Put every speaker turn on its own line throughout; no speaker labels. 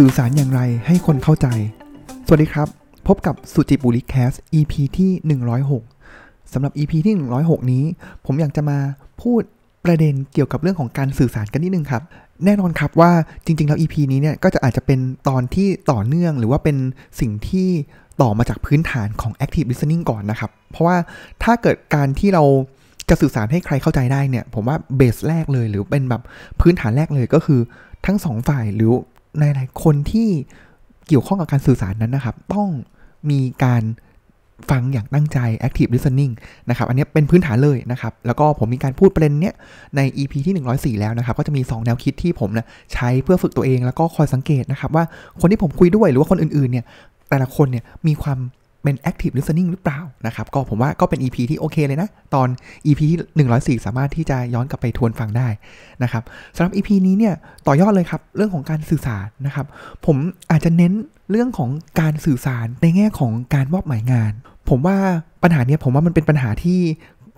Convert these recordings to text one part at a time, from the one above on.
สื่อสารอย่างไรให้คนเข้าใจ สวัสดีครับ พบกับสุจิบุริแคส EP ที่ 106สำหรับ EP ที่ 106 นี้ ผมอยากจะมาพูดประเด็นเกี่ยวกับเรื่องของการสื่อสารกันนิดนึงครับ แน่นอนครับว่าจริง ๆ แล้ว EP นี้เนี่ยก็จะอาจจะเป็นตอนที่ต่อเนื่องหรือว่าเป็นสิ่งที่ต่อมาจากพื้นฐานของ active listening ก่อนนะครับ เพราะว่าถ้าเกิดการที่เราจะสื่อสารให้ใครเข้าใจได้เนี่ย ผมว่าเบสแรกเลย หรือเป็นแบบพื้นฐานแรกเลยก็คือทั้งสองฝ่ายหรือ หลายคนที่เกี่ยวข้องกับการสื่อสารนั้นนะครับ ต้องมีการฟังอย่างตั้งใจ active listening นะครับ อันนี้เป็นพื้นฐานเลยนะครับ แล้วก็ผมมีการพูดประเด็นเนี้ยใน EP ที่ 104 แล้วนะครับ ก็จะมี 2 แนวคิดที่ผมนะใช้เพื่อฝึกตัวเองแล้วก็คอยสังเกตนะครับ ว่าคนที่ผมคุยด้วยหรือว่าคนอื่น ๆ เนี่ย แต่ละคนเนี่ยมีความ เป็น active listening หรือเปล่านะครับก็ผมว่าก็เป็น EP ที่โอเคเลยนะ ตอน EP ที่104 สามารถที่จะย้อนกลับไปทวนฟังได้นะครับสำหรับ EP นี้เนี่ยต่อยอดเลยครับ เรื่องของการสื่อสารนะครับ ผมอาจจะเน้นเรื่องของการสื่อสารในแง่ของการมอบหมายงาน ผมว่าปัญหาเนี้ยผมว่ามันเป็นปัญหาที่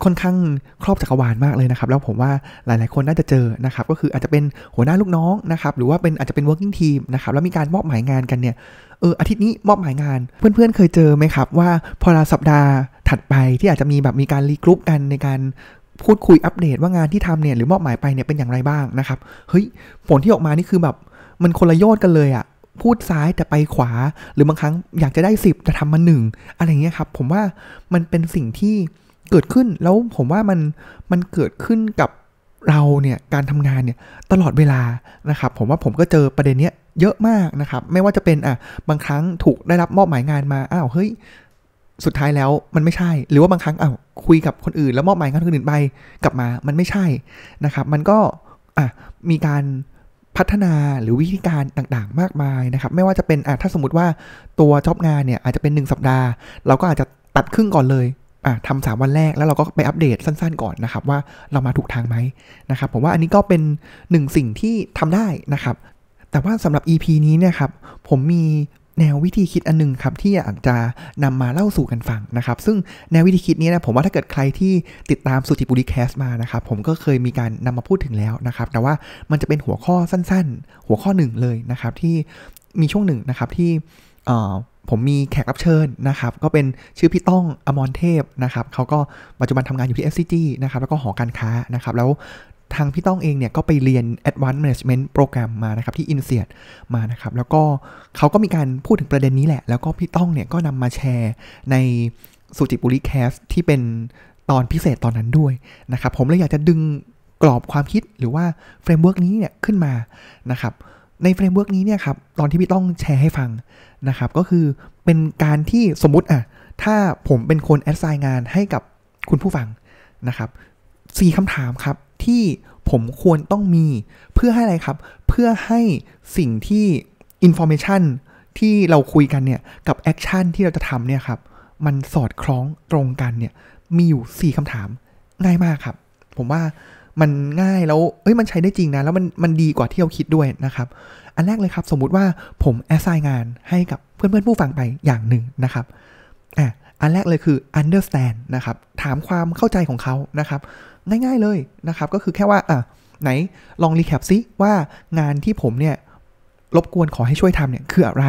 ค่อนข้างครอบจักรวาลมากเลยนะครับ แล้วผมว่าหลายๆคนน่าจะเจอนะครับ ก็คืออาจจะเป็นหัวหน้าลูกน้องนะครับ หรือว่าเป็นอาจจะเป็น working team นะครับ แล้วมีการมอบหมายงานกันเนี่ย เออ อาทิตย์นี้มอบหมายงาน เพื่อนๆ เคยเจอไหมครับ ว่าพอลาสัปดาห์ถัดไปที่อาจจะมีแบบมีการรีกรุ๊ปกันในการพูดคุยอัปเดตว่างานที่ทำเนี่ยหรือมอบหมายไปเนี่ยเป็นอย่างไรบ้างนะครับ เฮ้ย ผลที่ออกมานี่คือแบบมันคนละโยชน์กันเลยอะพูดซ้ายแต่ไปขวา หรือบางครั้งอยากจะได้ 10 แต่ทำมาหนึ่งอะไรเงี้ยครับ ผมว่ามันเป็นสิ่งที่ เกิดขึ้นแล้วผมว่ามันมันเกิดขึ้นกับเราเนี่ยการทำงานเนี่ยตลอดเวลานะครับผมว่าผมก็เจอประเด็นเนี้ยเยอะมากนะครับ ไม่ว่าจะเป็นอะบางครั้งถูกได้รับมอบหมายงานมาอ้าวเฮ้ยสุดท้ายแล้วมันไม่ใช่ หรือว่าบางครั้งอ้าวคุยกับคนอื่น แล้วมอบหมายงานคนอื่นไปกลับมามันไม่ใช่นะครับ มันก็อะมีการพัฒนาหรือวิธีการต่างๆ มากมายนะครับ ไม่ว่าจะเป็นอะถ้าสมมติว่าตัวจ็อบงานเนี่ยอาจจะเป็น 1 สัปดาห์ เราก็อาจจะตัดครึ่งก่อนเลย อะทำสามวันแรกแล้วเราก็ไปอัปเดตสั้นๆก่อนนะครับ ว่าเรามาถูกทางไหมนะครับผมว่าอันนี้ก็เป็นหนึ่งสิ่งที่ทำได้นะครับ แต่ว่าสำหรับ EP นี้เนี่ยครับผมมีแนววิธีคิดอันหนึงครับที่อยากจะนำมาเล่าสู่กันฟังนะครับ ซึ่งแนววิธีคิดนี้นะผมว่าถ้าเกิดใครที่ติดตามสุจิบุรีแคสมานะครับ ผมก็เคยมีการนำมาพูดถึงแล้วนะครับ แต่ว่ามันจะเป็นหัวข้อสั้นๆ หัวข้อหนึ่งเลยนะครับ ที่มีช่วงหนึ่งนะครับที่ ผมมีแขกรับเชิญนะครับ ก็เป็นชื่อพี่ต้องอมรเทพนะครับเขาก็ปัจจุบันทำงานอยู่ที่ SCG นะครับ แล้วก็หอการค้านะครับ แล้วทางพี่ต้องเองเนี่ยก็ไปเรียน Advanced Management Program มานะครับ ที่ i n s e a t มานะครับ แล้วก็เขาก็มีการพูดถึงประเด็นนี้แหละ แล้วก็พี่ต้องเนี่ยก็นำมาแชร์ในสุจิปุลิ Cast ที่เป็นตอนพิเศษตอนนั้นด้วยนะครับ ผมเลยอยากจะดึงกรอบความคิดหรือว่า framework นี้เนี่ยขึ้นมานะครับ ใน framework นี้เนี่ยครับตอนที่พี่ต้องแชร์ให้ฟังนะครับ ก็คือเป็นการที่สมมุติอะถ้าผมเป็นคนแอดไซน์งานให้กับคุณผู้ฟังนะครับสี่คำถามครับที่ผมควรต้องมีเพื่อให้อะไรครับ เพื่อให้สิ่งที่ information ที่เราคุยกันเนี่ย กับ action ที่เราจะทำเนี่ยครับ มันสอดคล้องตรงกันเนี่ย มีอยู่ 4คำถามง่ายมากครับ ผมว่า มันง่ายแล้วเอ้ยมันใช้ได้จริงนะ แล้วมันมันดีกว่าที่เราคิดด้วยนะครับ อันแรกเลยครับ สมมุติว่าผม assign งานให้กับเพื่อนๆผู้ฟังไปอย่างหนึ่งนะครับอะอันแรกเลยคือ understand นะครับ ถามความเข้าใจของเขานะครับ ง่ายๆเลยนะครับ ก็คือแค่ว่าอะไหนลอง recap ซิว่างานที่ผมเนี่ยรบกวนขอให้ช่วยทำเนี่ยคืออะไร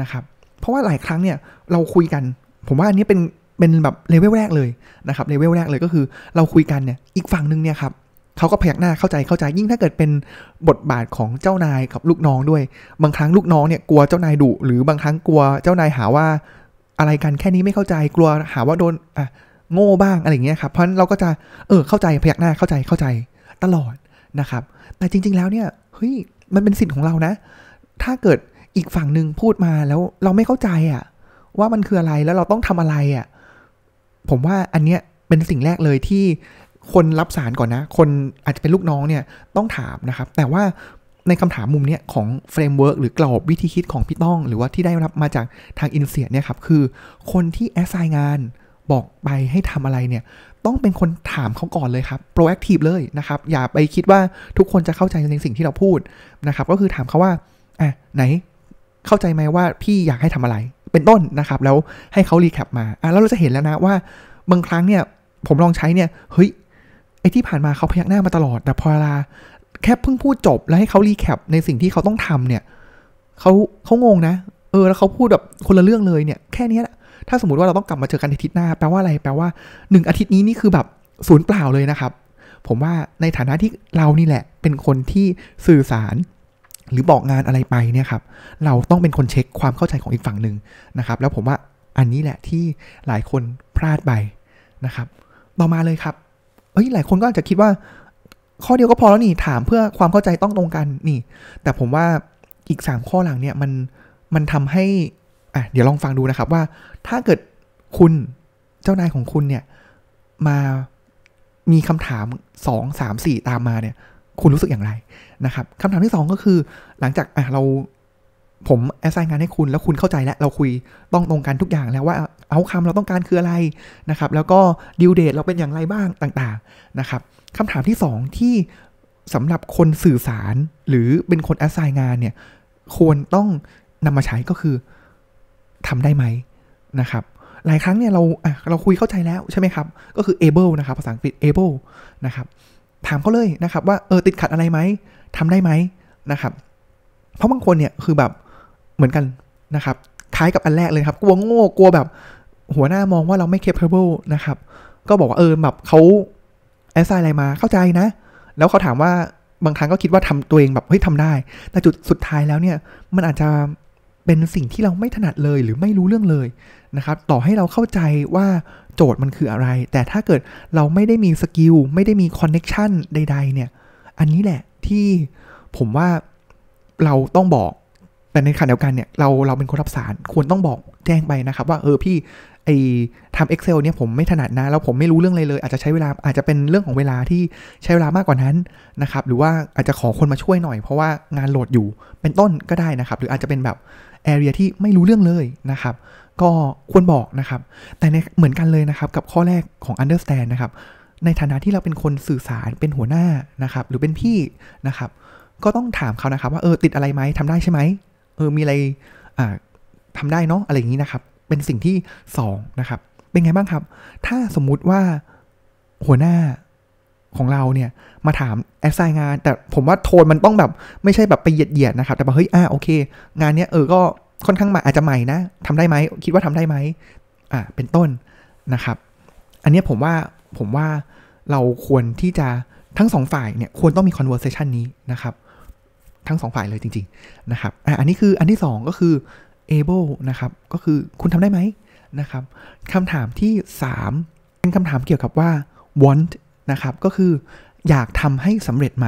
นะครับ เพราะว่าหลายครั้งเนี่ยเราคุยกัน ผมว่าอันนี้เป็นเป็นแบบเลเวลแรกเลยนะครับเลเวลแรกเลยก็คือเราคุยกันเนี่ยอีกฝั่งหนึ่งเนี่ยครับ เขาก็พยักหน้าเข้าใจเข้าใจยิ่งถ้าเกิดเป็นบทบาทของเจ้านายกับลูกน้องด้วย บางครั้งลูกน้องเนี่ยกลัวเจ้านายดุหรือบางครั้งกลัวเจ้านายหาว่าอะไรกันแค่นี้ไม่เข้าใจกลัวหาว่าโดนอะโง่บ้างอะไรอย่างเงี้ยครับเพราะฉะนั้นเราก็จะเออเข้าใจพยักหน้าเข้าใจเข้าใจตลอดนะครับ แต่จริง ๆแล้วเนี่ยเฮ้ยมันเป็นสิทธิ์ของเรานะ ถ้าเกิดอีกฝั่งหนึ่งพูดมาแล้วเราไม่เข้าใจอะว่ามันคืออะไรแล้วเราต้องทำอะไรอะผมว่าอันเนี้ยเป็นสิ่งแรกเลยที่ คนรับสารก่อนนะ คนอาจจะเป็นลูกน้องเนี่ยต้องถามนะครับ แต่ว่าในคำถามมุมเนี้ยของ framework หรือกรอบวิธีคิดของพี่ต้อง หรือว่าที่ได้รับมาจากทาง INSEAD เนี่ยครับ คือคนที่ assign งานบอกไปให้ทำอะไรเนี่ย ต้องเป็นคนถามเขาก่อนเลยครับ proactive เลยนะครับ อย่าไปคิดว่าทุกคนจะเข้าใจในสิ่งที่เราพูดนะครับ ก็คือถามเขาว่าอะไหนเข้าใจไหมว่าพี่อยากให้ทำอะไร เป็นต้นนะครับ แล้วให้เขารีแคปมาอะแล้วเราจะเห็นแล้วนะว่าบางครั้งเนี่ยผมลองใช้เนี่ยเฮ้ย อ้ที่ผ่านมาเขาพยักหน้ามาตลอด แต่พอเวลาแค่เพิ่งพูดจบแล้วให้เขารีแคปในสิ่งที่เขาต้องทำเนี่ยเขาเขางงนะ เออ แล้วเขาพูดแบบคนละเรื่องเลยเนี่ย แค่นี้แหละถ้าสมมติว่าเราต้องกลับมาเจอกันในอาทิตย์หน้า แปลว่าอะไร แปลว่าหนึ่งอาทิตย์นี้นี่คือแบบศูนย์เปล่าเลยนะครับ ผมว่าในฐานะที่เรานี่แหละ เป็นคนที่สื่อสารหรือบอกงานอะไรไปเนี่ยครับ เราต้องเป็นคนเช็คความเข้าใจของอีกฝั่งหนึ่งนะครับ แล้วผมว่าอันนี้แหละที่หลายคนพลาดไปนะครับ ต่อมาเลยครับ อ้ยหลายคนก็อาจจะคิดว่า ข้อเดียวก็พอแล้วนี่ถามเพื่อความเข้าใจต้องตรงกันนี่ แต่ผมว่าอีก 3 ข้อหลังเนี่ยมันมันทำให้อะเดี๋ยวลองฟังดูนะครับว่า ถ้าเกิดคุณเจ้านายของคุณเนี่ยมามีคำถาม 2 3 4 ตามมาเนี่ย คุณรู้สึกอย่างไรนะครับคำถามที่ 2 ก็คือ หลังจากอะเราผมแอสไซน์งานให้คุณแล้วคุณเข้าใจแล้ว เราคุยต้องตรงกันทุกอย่างแล้วว่า เอาคำเราต้องการคืออะไรนะครับแล้วก็ดิวเดตเราเป็นอย่างไรบ้างต่างๆนะครับคำถามที่ 2 ที่สำหรับคนสื่อสารหรือเป็นคนแอสไซน์งานเนี่ยควรต้องนำมาใช้ก็คือทำได้ไหมนะครับหลายครั้งเนี่ยเราอะเราคุยเข้าใจแล้วใช่ไหมครับ ก็คือ able นะครับภาษาอังกฤษ able นะครับถามเขาเลยนะครับว่าเออติดขัดอะไรไหมทำได้ไหมนะครับ เพราะบางคนเนี่ยคือแบบเหมือนกันนะครับคล้ายกับอันแรกเลยครับ กลัวโง่กลัวแบบ หัวหน้ามองว่าเราไม่ capable นะครับ ก็บอกว่าเออแบบเขาแอสไซน์อะไรมาเข้าใจนะ แล้วเขาถามว่าบางครั้งก็คิดว่าทำตัวเองแบบเฮ้ยทำได้ แต่จุดสุดท้ายแล้วเนี่ยมันอาจจะเป็นสิ่งที่เราไม่ถนัดเลยหรือไม่รู้เรื่องเลยนะครับ ต่อให้เราเข้าใจว่าโจทย์มันคืออะไร แต่ถ้าเกิดเราไม่ได้มี skill ไม่ได้มี connection ใด ๆ เนี่ย อันนี้แหละที่ผมว่าเราต้องบอก แต่ในขณะเดียวกันเนี่ยเราเราเป็นคนรับสารควรต้องบอกแจ้งไปนะครับ ว่าเออพี่ไอทำ Excel เนี่ยผมไม่ถนัดนะ แล้วผมไม่รู้เรื่องเลยเลย อาจจะใช้เวลาอาจจะเป็นเรื่องของเวลาที่ใช้เวลามากกว่านั้นนะครับ หรือว่าอาจจะขอคนมาช่วยหน่อย เพราะว่างานโหลดอยู่เป็นต้นก็ได้นะครับ หรืออาจจะเป็นแบบแอเรียที่ไม่รู้เรื่องเลยนะครับ ก็ควรบอกนะครับ แต่ในเหมือนกันเลยนะครับกับข้อแรกของ understand นะครับ ในฐานะที่เราเป็นคนสื่อสารเป็นหัวหน้านะครับ หรือเป็นพี่นะครับ ก็ต้องถามเขานะครับ ว่าเออติดอะไรไหมทำได้ใช่ไหม เออมีอะไรอ่าทำได้เนาะอะไรอย่างนี้นะครับ เป็นสิ่งที่2นะครับ เป็นไงบ้างครับ ถ้าสมมุติว่าหัวหน้าของเราเนี่ยมาถามแอสไซน์งาน แต่ผมว่าโทนมันต้องแบบไม่ใช่แบบไปเหยียดเหยียดนะครับ แต่บอกเฮ้ยอ่าโอเค งานเนี้ยเออก็ค่อนข้างม่อาจจะใหม่นะทำได้ไหมคิดว่าทำได้ไหมอ่าเป็นต้นนะครับ อันนี้ผมว่าผมว่าเราควรที่จะทั้งสองฝ่ายเนี่ยควรต้องมี conversation นี้นะครับ ทั้งสองฝ่ายเลยจริง ๆ นะครับอ่าอันนี้คืออันที่สองก็คือ able นะครับ ก็คือคุณทำได้ไหมนะครับคำถามที่ 3 เป็นคำถามเกี่ยวกับว่า want นะครับ ก็คืออยากทำให้สำเร็จไหม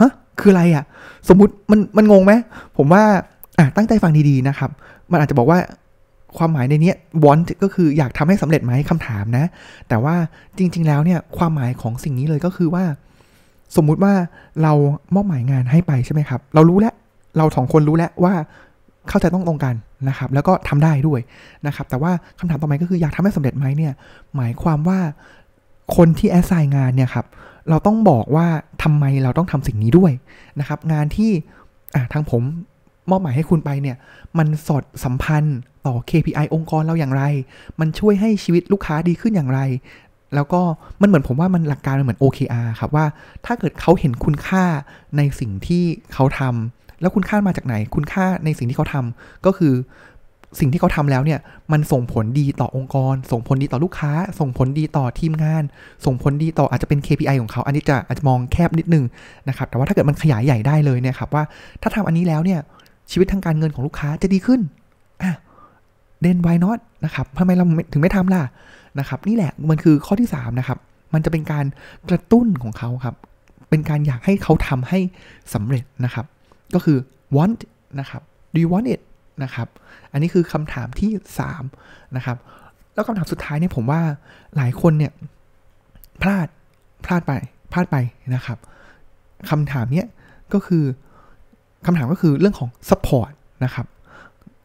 ฮะคืออะไรอะ่ะ สมมุติมันมันงงไหมผมว่าอะตั้งใจฟังดีๆนะครับ มันอาจจะบอกว่าความหมายในนี้ want ก็คืออยากทำให้สำเร็จไหมคำถามนะ แต่ว่าจริง ๆ แล้วเนี่ยความหมายของสิ่งนี้เลยก็คือว่า สมมุติว่าเรามอบหมายงานให้ไปใช่ไหมครับ เรารู้แล้วเราสองคนรู้แล้วว่าเข้าใจต้องตรงกันนะครับ แล้วก็ทำได้ด้วยนะครับ แต่ว่าคำถามต่อไปก็คืออยากทำให้สำเร็จไหมเนี่ย หมายความว่าคนที่แอสไซน์งานเนี่ยครับ เราต้องบอกว่าทำไมเราต้องทำสิ่งนี้ด้วยนะครับ งานที่อะทางผมมอบหมายให้คุณไปเนี่ย มันสอดสัมพันธ์ต่อ KPI องค์กรเราอย่างไร มันช่วยให้ชีวิตลูกค้าดีขึ้นอย่างไร แล้วก็มันเหมือนผมว่ามันหลักการมันเหมือน OKR ครับว่าถ้าเกิดเขาเห็นคุณค่าในสิ่งที่เขาทำแล้วคุณค่ามาจากไหน คุณค่าในสิ่งที่เขาทำก็คือสิ่งที่เขาทำแล้วเนี่ยมันส่งผลดีต่อองค์กร ส่งผลดีต่อลูกค้า ส่งผลดีต่อทีมงาน ส่งผลดีต่ออาจจะเป็น KPI ของเขา อันนี้จะอาจจะมองแคบนิดนึงนะครับแต่ว่าถ้าเกิดมันขยายใหญ่ได้เลยเนี่ยครับว่าถ้าทำอันนี้แล้วเนี่ยชีวิตทางการเงินของลูกค้าจะดีขึ้นอะเดนไวนอตนะครับทำไมเราถึงไม่ทำล่ะ นะครับ นี่แหละมันคือข้อที่3นะครับ มันจะเป็นการกระตุ้นของเขาครับ เป็นการอยากให้เขาทำให้สำเร็จนะครับ ก็คือ want นะครับ do you want it นะครับ อันนี้คือคำถามที่3นะครับ แล้วคำถามสุดท้ายเนี่ยผมว่าหลายคนเนี่ยพลาดพลาดไปพลาดไปนะครับคำถามเนี้ยก็คือคำถามก็คือเรื่องของ support นะครับ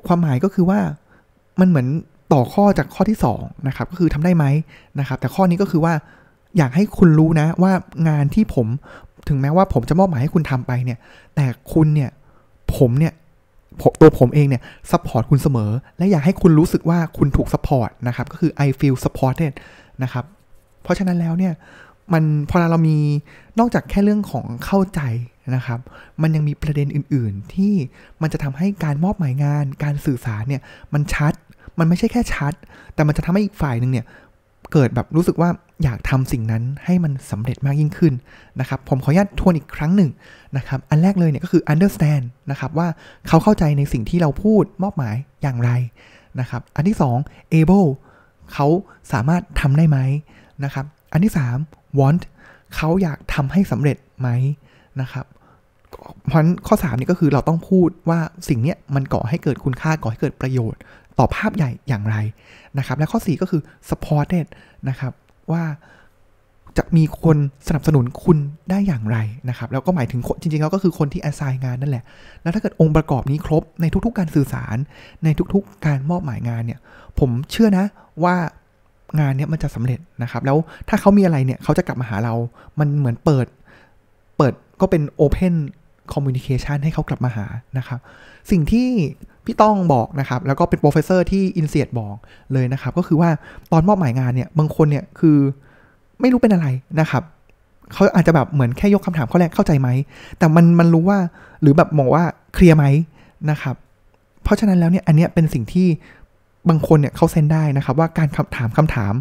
ความหมายก็คือว่ามันเหมือน ต่อข้อจากข้อที่2นะครับก็คือทำได้ไหมนะครับแต่ข้อนี้ก็คือว่าอยากให้คุณรู้นะว่างานที่ผมถึงแม้ว่าผมจะมอบหมายให้คุณทำไปเนี่ยแต่คุณเนี่ยผมเนี่ยตัวผมเองเนี่ย support คุณเสมอ และอยากให้คุณรู้สึกว่าคุณถูก support นะครับก็คือ I feel supported นะครับเพราะฉะนั้นแล้วเนี่ยมันพอเรามีนอกจากแค่เรื่องของเข้าใจนะครับ มันยังมีประเด็นอื่น ๆ ที่มันจะทำให้การมอบหมายงาน การสื่อสารเนี่ยมันชัด มันไม่ใช่แค่ชัด แต่มันจะทำให้อีกฝ่ายหนึ่งเนี่ยเกิดแบบรู้สึกว่าอยากทำสิ่งนั้นให้มันสำเร็จมากยิ่งขึ้นนะครับผมขออนุญาตทวนอีกครั้งหนึ่งนะครับอันแรกเลยเนี่ยก็คือ understand นะครับว่าเขาเข้าใจในสิ่งที่เราพูดมอบหมายอย่างไรนะครับอันที่ 2 able เขาสามารถทำได้ไหมนะครับอันที่ 3 want เขาอยากทำให้สำเร็จไหมนะครับเพราะข้อ3นี่ก็คือเราต้องพูดว่าสิ่งนี้มันก่อให้เกิดคุณค่าก่อให้เกิดประโยชน์ ต่อภาพใหญ่อย่างไรนะครับ และข้อ 4 ก็คือ supported นะครับว่าจะมีคนสนับสนุนคุณได้อย่างไรนะครับ แล้วก็หมายถึงจริงๆแล้วก็คือคนที่ assign งานนั่นแหละ แล้วถ้าเกิดองค์ประกอบนี้ครบในทุกๆ การสื่อสารในทุกๆ การมอบหมายงานเนี่ย ผมเชื่อนะว่างานเนี้ยมันจะสำเร็จนะครับ แล้วถ้าเขามีอะไรเนี่ยเขาจะกลับมาหาเรา มันเหมือนเปิด เปิดก็เป็น open communication ให้เขากลับมาหานะครับ สิ่งที่พี่ต้องบอกนะครับ แล้วก็เป็น professor ที่ INSEAD บอกเลยนะครับ ก็คือว่าตอนมอบหมายงานเนี่ย บางคนเนี่ยคือไม่รู้เป็นอะไรนะครับเขาอาจจะแบบเหมือนแค่ยกคำถามข้อแรกเข้าใจไหม แต่มันมันรู้ว่าหรือแบบมองว่าเคลียร์ไหมนะครับ เพราะฉะนั้นแล้วเนี่ยอันเนี้ยเป็นสิ่งที่ บางคนเนี่ยเขา sense ได้นะครับว่าการถามคำถาม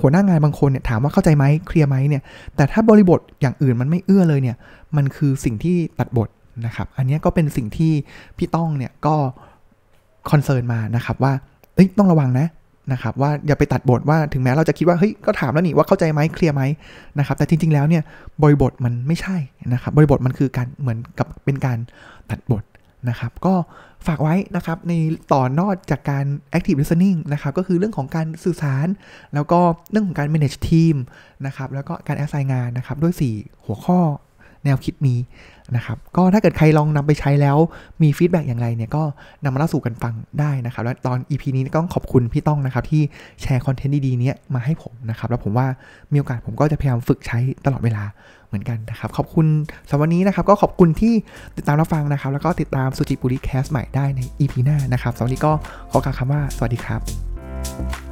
หัวหน้างานบางคนเนี่ยถามว่าเข้าใจไหมเคลียร์ไหมเนี่ยแต่ถ้าบริบทอย่างอื่นมันไม่เอื้อเลยเนี่ยมันคือสิ่งที่ตัดบทนะครับอันนี้ก็เป็นสิ่งที่พี่ต้องเนี่ยก็ concern มานะครับว่าเอ้ยต้องระวังนะนะครับว่าอย่าไปตัดบทว่าถึงแม้เราจะคิดว่าเฮ้ยก็ถามแล้วนี่ว่าเข้าใจไหมเคลียร์ไหมนะครับแต่จริง ๆแล้วเนี่ยบริบทมันไม่ใช่นะครับบริบทมันคือการเหมือนกับเป็นการตัดบทนะครับ ก็ ฝากไว้นะครับในต่อนอดจากการ active listening นะครับก็คือเรื่องของการสื่อสาร แล้วก็เรื่องของการ manage team นะครับแล้วก็การ assign งานนะครับด้วย 4 หัวข้อ แนวคิดนี้นะครับ ก็ถ้าเกิดใครลองนำไปใช้แล้วมีฟีดแบ็กอย่างไรเนี่ยก็นำมาเล่าสู่กันฟังได้นะครับ แล้วตอน EP นี้ก็ต้องขอบคุณพี่ต้องนะครับ ที่แชร์คอนเทนต์ดีๆนี้มาให้ผมนะครับ แล้วผมว่ามีโอกาสผมก็จะพยายามฝึกใช้ตลอดเวลาเหมือนกันนะครับ ขอบคุณสำหรับวันนี้นะครับ ก็ขอบคุณที่ติดตามรับฟังนะครับ แล้วก็ติดตามสุจิปุริแคสใหม่ได้ใน EP หน้านะครับสำหรับวันนี้ก็ขอกล่าวคำว่าสวัสดีครับ